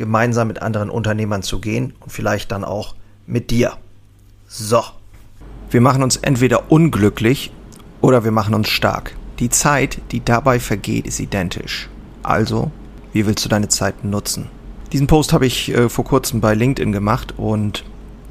gemeinsam mit anderen Unternehmern zu gehen und vielleicht dann auch mit dir. So. Wir machen uns entweder unglücklich oder wir machen uns stark. Die Zeit, die dabei vergeht, ist identisch. Also, wie willst du deine Zeit nutzen? Diesen Post habe ich äh, vor kurzem bei LinkedIn gemacht und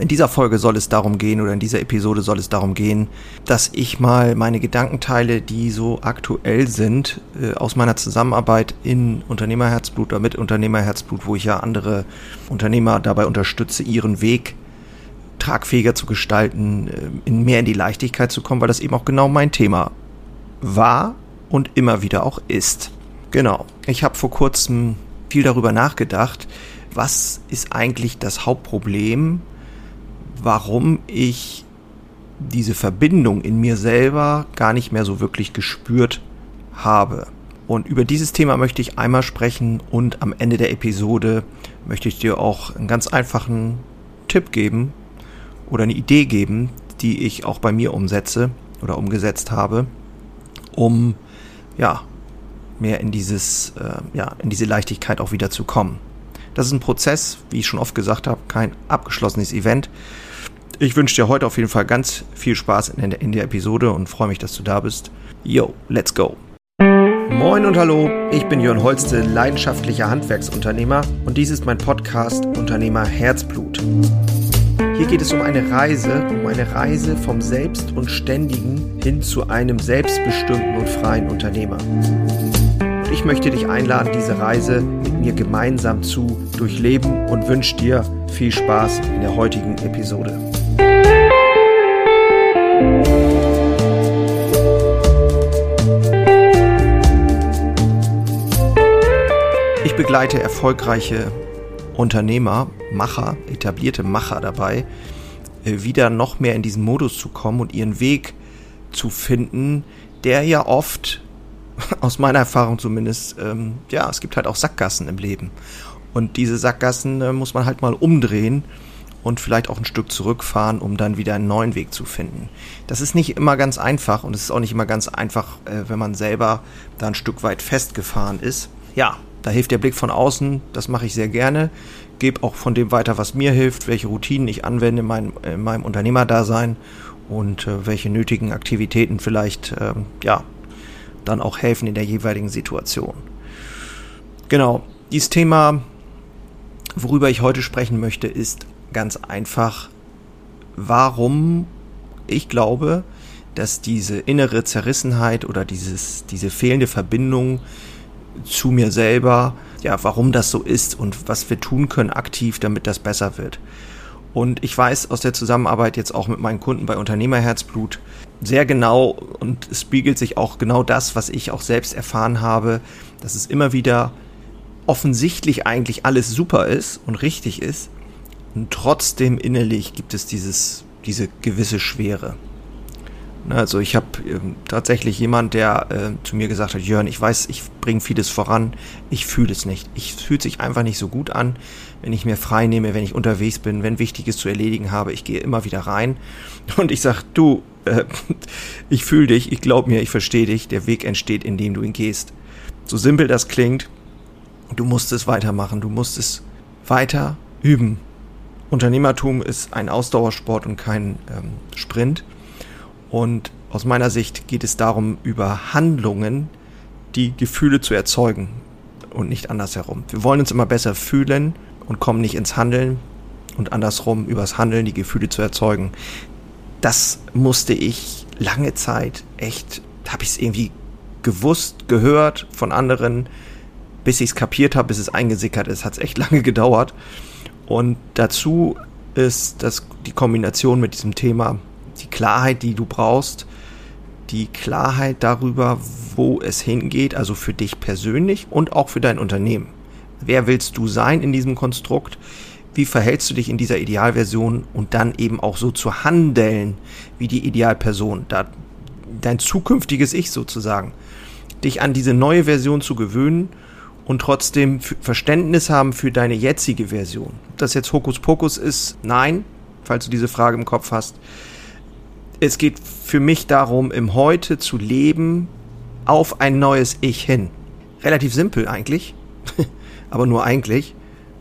in dieser Folge soll es darum gehen oder in dieser Episode soll es darum gehen, dass ich mal meine Gedanken teile, die so aktuell sind äh, aus meiner Zusammenarbeit in Unternehmerherzblut oder mit Unternehmerherzblut, wo ich ja andere Unternehmer dabei unterstütze, ihren Weg tragfähiger zu gestalten, äh, in mehr in die Leichtigkeit zu kommen, weil das eben auch genau mein Thema war und immer wieder auch ist. Genau. Ich habe vor kurzem viel darüber nachgedacht, was ist eigentlich das Hauptproblem warum ich diese Verbindung in mir selber gar nicht mehr so wirklich gespürt habe. Und über dieses Thema möchte ich einmal sprechen und am Ende der Episode möchte ich dir auch einen ganz einfachen Tipp geben oder eine Idee geben, die ich auch bei mir umsetze oder umgesetzt habe, um ja mehr in dieses äh, ja in diese Leichtigkeit auch wieder zu kommen. Das ist ein Prozess, wie ich schon oft gesagt habe, kein abgeschlossenes Event, ich wünsche dir heute auf jeden Fall ganz viel Spaß in der, in der Episode und freue mich, dass du da bist. Yo, let's go. Moin und hallo, ich bin Jörn Holste, leidenschaftlicher Handwerksunternehmer und dies ist mein Podcast Unternehmer Herzblut. Hier geht es um eine Reise, um eine Reise vom Selbst und Ständigen hin zu einem selbstbestimmten und freien Unternehmer. Und ich möchte dich einladen, diese Reise mit mir gemeinsam zu durchleben und wünsche dir viel Spaß in der heutigen Episode. Ich begleite erfolgreiche Unternehmer, Macher, etablierte Macher dabei, äh, wieder noch mehr in diesen Modus zu kommen und ihren Weg zu finden, der ja oft, aus meiner Erfahrung zumindest, ähm, ja, es gibt halt auch Sackgassen im Leben. Und diese Sackgassen äh, muss man halt mal umdrehen und vielleicht auch ein Stück zurückfahren, um dann wieder einen neuen Weg zu finden. Das ist nicht immer ganz einfach und es ist auch nicht immer ganz einfach, äh, wenn man selber da ein Stück weit festgefahren ist. Ja, da hilft der Blick von außen, das mache ich sehr gerne. Gebe auch von dem weiter, was mir hilft, welche Routinen ich anwende in, mein, in meinem Unternehmerdasein und äh, welche nötigen Aktivitäten vielleicht äh, ja dann auch helfen in der jeweiligen Situation. Genau, dieses Thema, worüber ich heute sprechen möchte, ist ganz einfach, warum ich glaube, dass diese innere Zerrissenheit oder dieses, diese fehlende Verbindung zu mir selber, ja, warum das so ist und was wir tun können aktiv, damit das besser wird. Und ich weiß aus der Zusammenarbeit jetzt auch mit meinen Kunden bei Unternehmerherzblut sehr genau und es spiegelt sich auch genau das, was ich auch selbst erfahren habe, dass es immer wieder offensichtlich eigentlich alles super ist und richtig ist, und trotzdem innerlich gibt es dieses, diese gewisse Schwere. Ne, also ich habe ähm, tatsächlich jemand, der äh, zu mir gesagt hat, Jörn, ich weiß, ich bringe vieles voran, ich fühle es nicht. Ich fühlt sich einfach nicht so gut an, wenn ich mir frei nehme, wenn ich unterwegs bin, wenn Wichtiges zu erledigen habe. Ich gehe immer wieder rein und ich sag, du, äh, ich fühle dich, ich glaube mir, ich verstehe dich. Der Weg entsteht, indem du ihn gehst. So simpel das klingt, du musst es weitermachen, du musst es weiter üben. Unternehmertum ist ein Ausdauersport und kein ähm, Sprint. Und aus meiner Sicht geht es darum, über Handlungen die Gefühle zu erzeugen und nicht andersherum. Wir wollen uns immer besser fühlen und kommen nicht ins Handeln und andersrum übers Handeln die Gefühle zu erzeugen. Das musste ich lange Zeit echt, habe ich es irgendwie gewusst, gehört von anderen, bis ich es kapiert habe, bis es eingesickert ist, hat es echt lange gedauert. Und dazu ist das die Kombination mit diesem Thema, die Klarheit, die du brauchst, die Klarheit darüber, wo es hingeht, also für dich persönlich und auch für dein Unternehmen. Wer willst du sein in diesem Konstrukt? Wie verhältst du dich in dieser Idealversion und dann eben auch so zu handeln wie die Idealperson, da dein zukünftiges Ich sozusagen, dich an diese neue Version zu gewöhnen und trotzdem Verständnis haben für deine jetzige Version. Ob das jetzt Hokuspokus ist, nein, falls du diese Frage im Kopf hast. Es geht für mich darum, im Heute zu leben auf ein neues Ich hin. Relativ simpel eigentlich, aber nur eigentlich,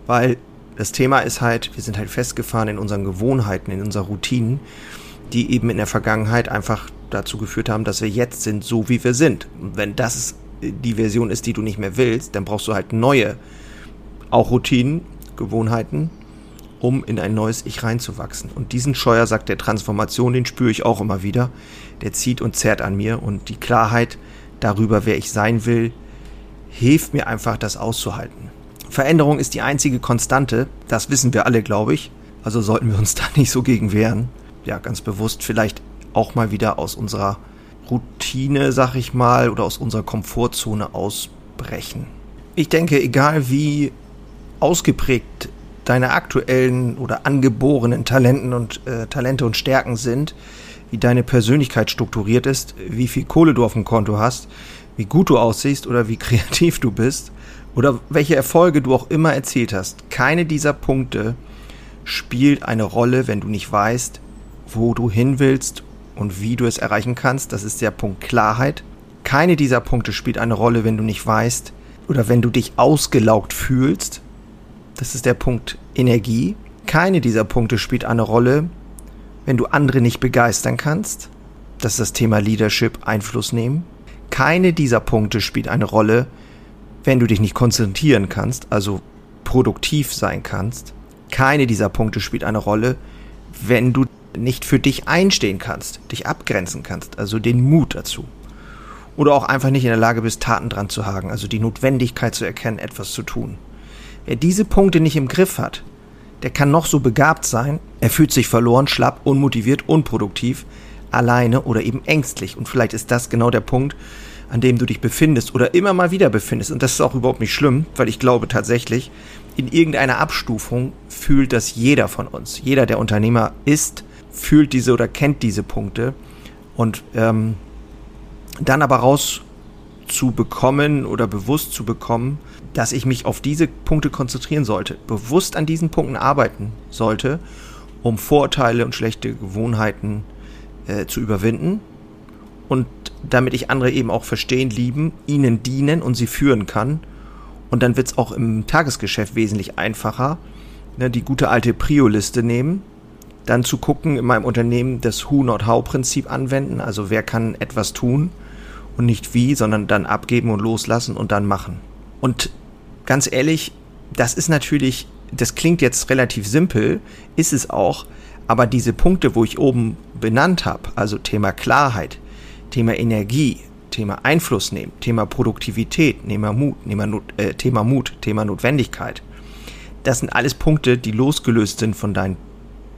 weil das Thema ist halt, wir sind halt festgefahren in unseren Gewohnheiten, in unseren Routinen, die eben in der Vergangenheit einfach dazu geführt haben, dass wir jetzt sind, so wie wir sind. Und wenn das die Version ist, die du nicht mehr willst, dann brauchst du halt neue, auch Routinen, Gewohnheiten, um in ein neues Ich reinzuwachsen. Und diesen Scheuersack der Transformation, den spüre ich auch immer wieder. Der zieht und zerrt an mir und die Klarheit darüber, wer ich sein will, hilft mir einfach, das auszuhalten. Veränderung ist die einzige Konstante, das wissen wir alle, glaube ich. Also sollten wir uns da nicht so gegen wehren. Ja, ganz bewusst vielleicht auch mal wieder aus unserer Routine, sag ich mal, oder aus unserer Komfortzone ausbrechen. Ich denke, egal wie ausgeprägt deine aktuellen oder angeborenen Talenten und äh, Talente und Stärken sind, wie deine Persönlichkeit strukturiert ist, wie viel Kohle du auf dem Konto hast, wie gut du aussiehst oder wie kreativ du bist, oder welche Erfolge du auch immer erzielt hast, keine dieser Punkte spielt eine Rolle, wenn du nicht weißt, wo du hin willst und wie du es erreichen kannst. Das ist der Punkt Klarheit. Keine dieser Punkte spielt eine Rolle, wenn du nicht weißt oder wenn du dich ausgelaugt fühlst. Das ist der Punkt Energie. Keine dieser Punkte spielt eine Rolle, wenn du andere nicht begeistern kannst. Das ist das Thema Leadership, Einfluss nehmen. Keine dieser Punkte spielt eine Rolle, wenn du dich nicht konzentrieren kannst, also produktiv sein kannst. Keine dieser Punkte spielt eine Rolle, wenn du nicht für dich einstehen kannst, dich abgrenzen kannst, also den Mut dazu. Oder auch einfach nicht in der Lage bist, Taten dran zu haken, also die Notwendigkeit zu erkennen, etwas zu tun. Wer diese Punkte nicht im Griff hat, der kann noch so begabt sein, er fühlt sich verloren, schlapp, unmotiviert, unproduktiv, alleine oder eben ängstlich. Und vielleicht ist das genau der Punkt, an dem du dich befindest oder immer mal wieder befindest. Und das ist auch überhaupt nicht schlimm, weil ich glaube tatsächlich, in irgendeiner Abstufung fühlt das jeder von uns. Jeder, der Unternehmer ist, fühlt diese oder kennt diese Punkte. Und ähm, dann aber raus zu bekommen oder bewusst zu bekommen, dass ich mich auf diese Punkte konzentrieren sollte, bewusst an diesen Punkten arbeiten sollte, um Vorurteile und schlechte Gewohnheiten äh, zu überwinden und damit ich andere eben auch verstehen, lieben, ihnen dienen und sie führen kann. Und dann wird es auch im Tagesgeschäft wesentlich einfacher, ne, die gute alte Prio-Liste nehmen, dann zu gucken, in meinem Unternehmen das Who-Not-How-Prinzip anwenden, also wer kann etwas tun und nicht wie, sondern dann abgeben und loslassen und dann machen. Und ganz ehrlich, das ist natürlich, das klingt jetzt relativ simpel, ist es auch, aber diese Punkte, wo ich oben benannt habe, also Thema Klarheit, Thema Energie, Thema Einfluss nehmen, Thema Produktivität, Thema Mut, Thema, äh, Thema Mut, Thema Notwendigkeit. Das sind alles Punkte, die losgelöst sind von deinen,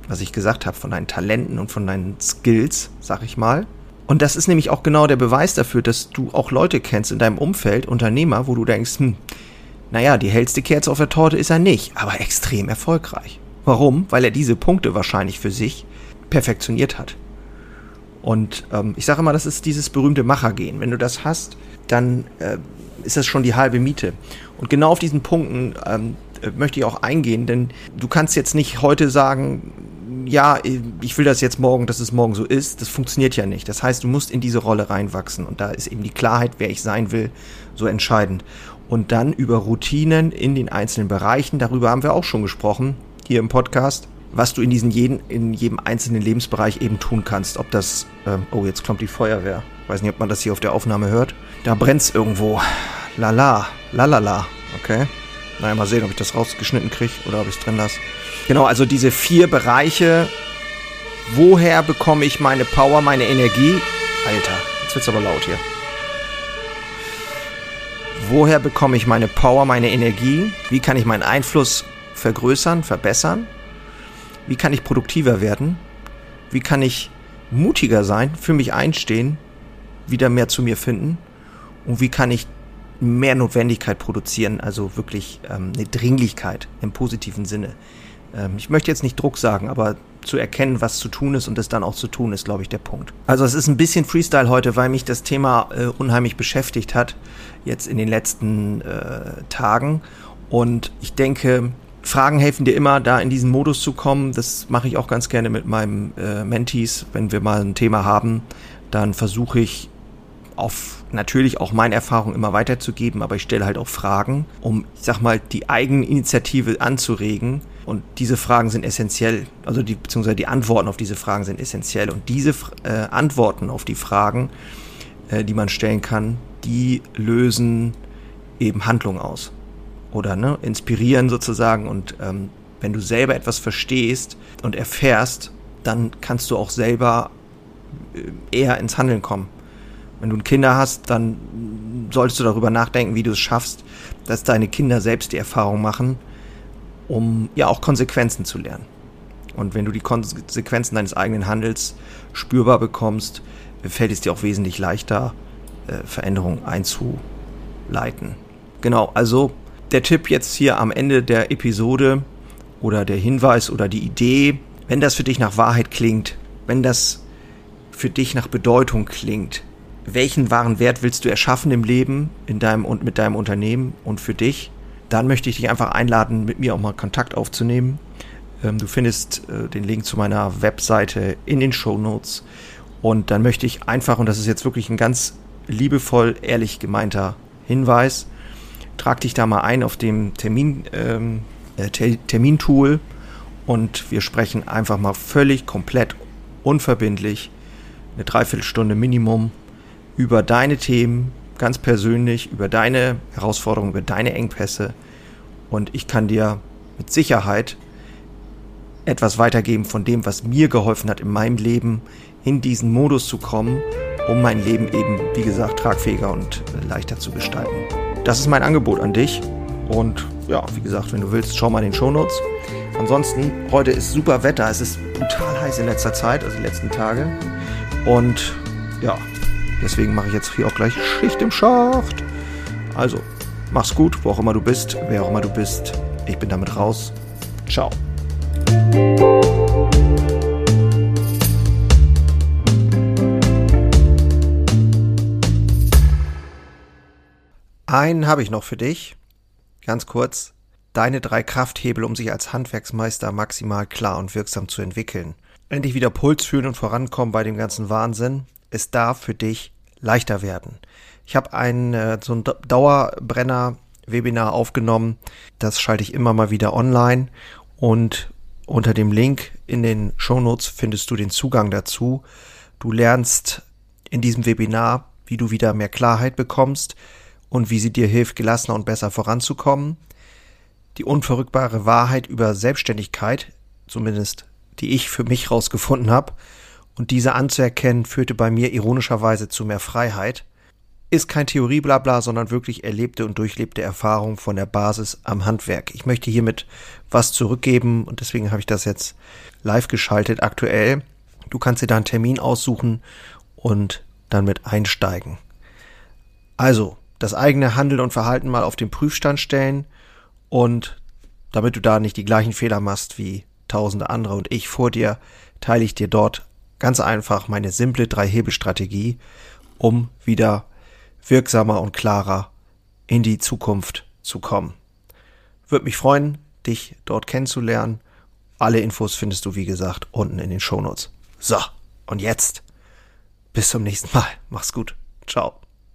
was ich gesagt habe, von deinen Talenten und von deinen Skills, sag ich mal. Und das ist nämlich auch genau der Beweis dafür, dass du auch Leute kennst in deinem Umfeld, Unternehmer, wo du denkst, hm, naja, die hellste Kerze auf der Torte ist er nicht, aber extrem erfolgreich. Warum? Weil er diese Punkte wahrscheinlich für sich perfektioniert hat. Und ähm, ich sage immer, das ist dieses berühmte Machergehen. Wenn du das hast, dann äh, ist das schon die halbe Miete. Und genau auf diesen Punkten ähm, äh, möchte ich auch eingehen, denn du kannst jetzt nicht heute sagen, ja, ich will das jetzt morgen, dass es morgen so ist. Das funktioniert ja nicht. Das heißt, du musst in diese Rolle reinwachsen. Und da ist eben die Klarheit, wer ich sein will, so entscheidend. Und dann über Routinen in den einzelnen Bereichen, darüber haben wir auch schon gesprochen, hier im Podcast was du in diesen jeden, in jedem einzelnen Lebensbereich eben tun kannst. Ob das, ähm, oh, jetzt kommt die Feuerwehr. Weiß nicht, ob man das hier auf der Aufnahme hört. Da brennt's irgendwo. Lala, lalala. Okay. Naja, mal sehen, ob ich das rausgeschnitten kriege oder ob ich es drin lasse. Genau, also diese vier Bereiche. Woher bekomme ich meine Power, meine Energie? Alter, jetzt wird's aber laut hier. Woher bekomme ich meine Power, meine Energie? Wie kann ich meinen Einfluss vergrößern, verbessern? Wie kann ich produktiver werden? Wie kann ich mutiger sein, für mich einstehen, wieder mehr zu mir finden? Und wie kann ich mehr Notwendigkeit produzieren, also wirklich ähm, eine Dringlichkeit im positiven Sinne. Ähm, ich möchte jetzt nicht Druck sagen, aber zu erkennen, was zu tun ist und es dann auch zu tun, ist, glaube ich, der Punkt. Also es ist ein bisschen Freestyle heute, weil mich das Thema äh, unheimlich beschäftigt hat, jetzt in den letzten äh, Tagen. Und ich denke, Fragen helfen dir immer, da in diesen Modus zu kommen. Das mache ich auch ganz gerne mit meinem äh, Mentees, wenn wir mal ein Thema haben. Dann versuche ich auf natürlich auch meine Erfahrung immer weiterzugeben, aber ich stelle halt auch Fragen, um, ich sag mal, die Eigeninitiative anzuregen. Und diese Fragen sind essentiell, also die, beziehungsweise die Antworten auf diese Fragen sind essentiell. Und diese äh, Antworten auf die Fragen, äh, die man stellen kann, die lösen eben Handlung aus. Oder ne, inspirieren sozusagen. Und ähm, wenn du selber etwas verstehst und erfährst, dann kannst du auch selber äh, eher ins Handeln kommen. Wenn du Kinder hast, dann solltest du darüber nachdenken, wie du es schaffst, dass deine Kinder selbst die Erfahrung machen, um ja auch Konsequenzen zu lernen. Und wenn du die Konsequenzen deines eigenen Handels spürbar bekommst, fällt es dir auch wesentlich leichter, äh, Veränderungen einzuleiten. Genau, also der Tipp jetzt hier am Ende der Episode oder der Hinweis oder die Idee, wenn das für dich nach Wahrheit klingt, wenn das für dich nach Bedeutung klingt, welchen wahren Wert willst du erschaffen im Leben, in deinem und mit deinem Unternehmen und für dich, dann möchte ich dich einfach einladen, mit mir auch mal Kontakt aufzunehmen. Ähm, du findest äh, den Link zu meiner Webseite in den Show Notes. Und dann möchte ich einfach, und das ist jetzt wirklich ein ganz liebevoll, ehrlich gemeinter Hinweis, trag dich da mal ein auf dem Termin, ähm, äh, Termintool und wir sprechen einfach mal völlig komplett unverbindlich, eine Dreiviertelstunde Minimum über deine Themen, ganz persönlich, über deine Herausforderungen, über deine Engpässe. Und ich kann dir mit Sicherheit etwas weitergeben von dem, was mir geholfen hat, in meinem Leben in diesen Modus zu kommen, um mein Leben eben, wie gesagt, tragfähiger und leichter zu gestalten. Das ist mein Angebot an dich. Und ja, wie gesagt, wenn du willst, schau mal in den Shownotes. Ansonsten, heute ist super Wetter. Es ist brutal heiß in letzter Zeit, also die letzten Tage. Und ja, Deswegen mache ich jetzt hier auch gleich Schicht im Schacht. Also, mach's gut, wo auch immer du bist, wer auch immer du bist. Ich bin damit raus. Ciao. Einen habe ich noch für dich. Ganz kurz. Deine drei Krafthebel, um sich als Handwerksmeister maximal klar und wirksam zu entwickeln. Endlich wieder Puls fühlen und vorankommen bei dem ganzen Wahnsinn es darf für dich leichter werden. Ich habe ein äh, so ein Dauerbrenner-Webinar aufgenommen. Das schalte ich immer mal wieder online und unter dem Link in den Shownotes findest du den Zugang dazu. Du lernst in diesem Webinar, wie du wieder mehr Klarheit bekommst und wie sie dir hilft, gelassener und besser voranzukommen. Die unverrückbare Wahrheit über Selbstständigkeit, zumindest die ich für mich rausgefunden habe, und diese anzuerkennen führte bei mir ironischerweise zu mehr Freiheit, ist kein Theorieblabla, sondern wirklich erlebte und durchlebte Erfahrung von der Basis am Handwerk. Ich möchte hiermit was zurückgeben und deswegen habe ich das jetzt live geschaltet aktuell. Du kannst dir da einen Termin aussuchen und dann mit einsteigen. Also, das eigene Handeln und Verhalten mal auf den Prüfstand stellen und damit du da nicht die gleichen Fehler machst wie tausende andere und ich vor dir, teile ich dir dort Ganz einfach meine simple Drei-Hebel-Strategie, um wieder wirksamer und klarer in die Zukunft zu kommen. Würde mich freuen, dich dort kennenzulernen. Alle Infos findest du, wie gesagt, unten in den Shownotes. So, und jetzt bis zum nächsten Mal. Mach's gut. Ciao.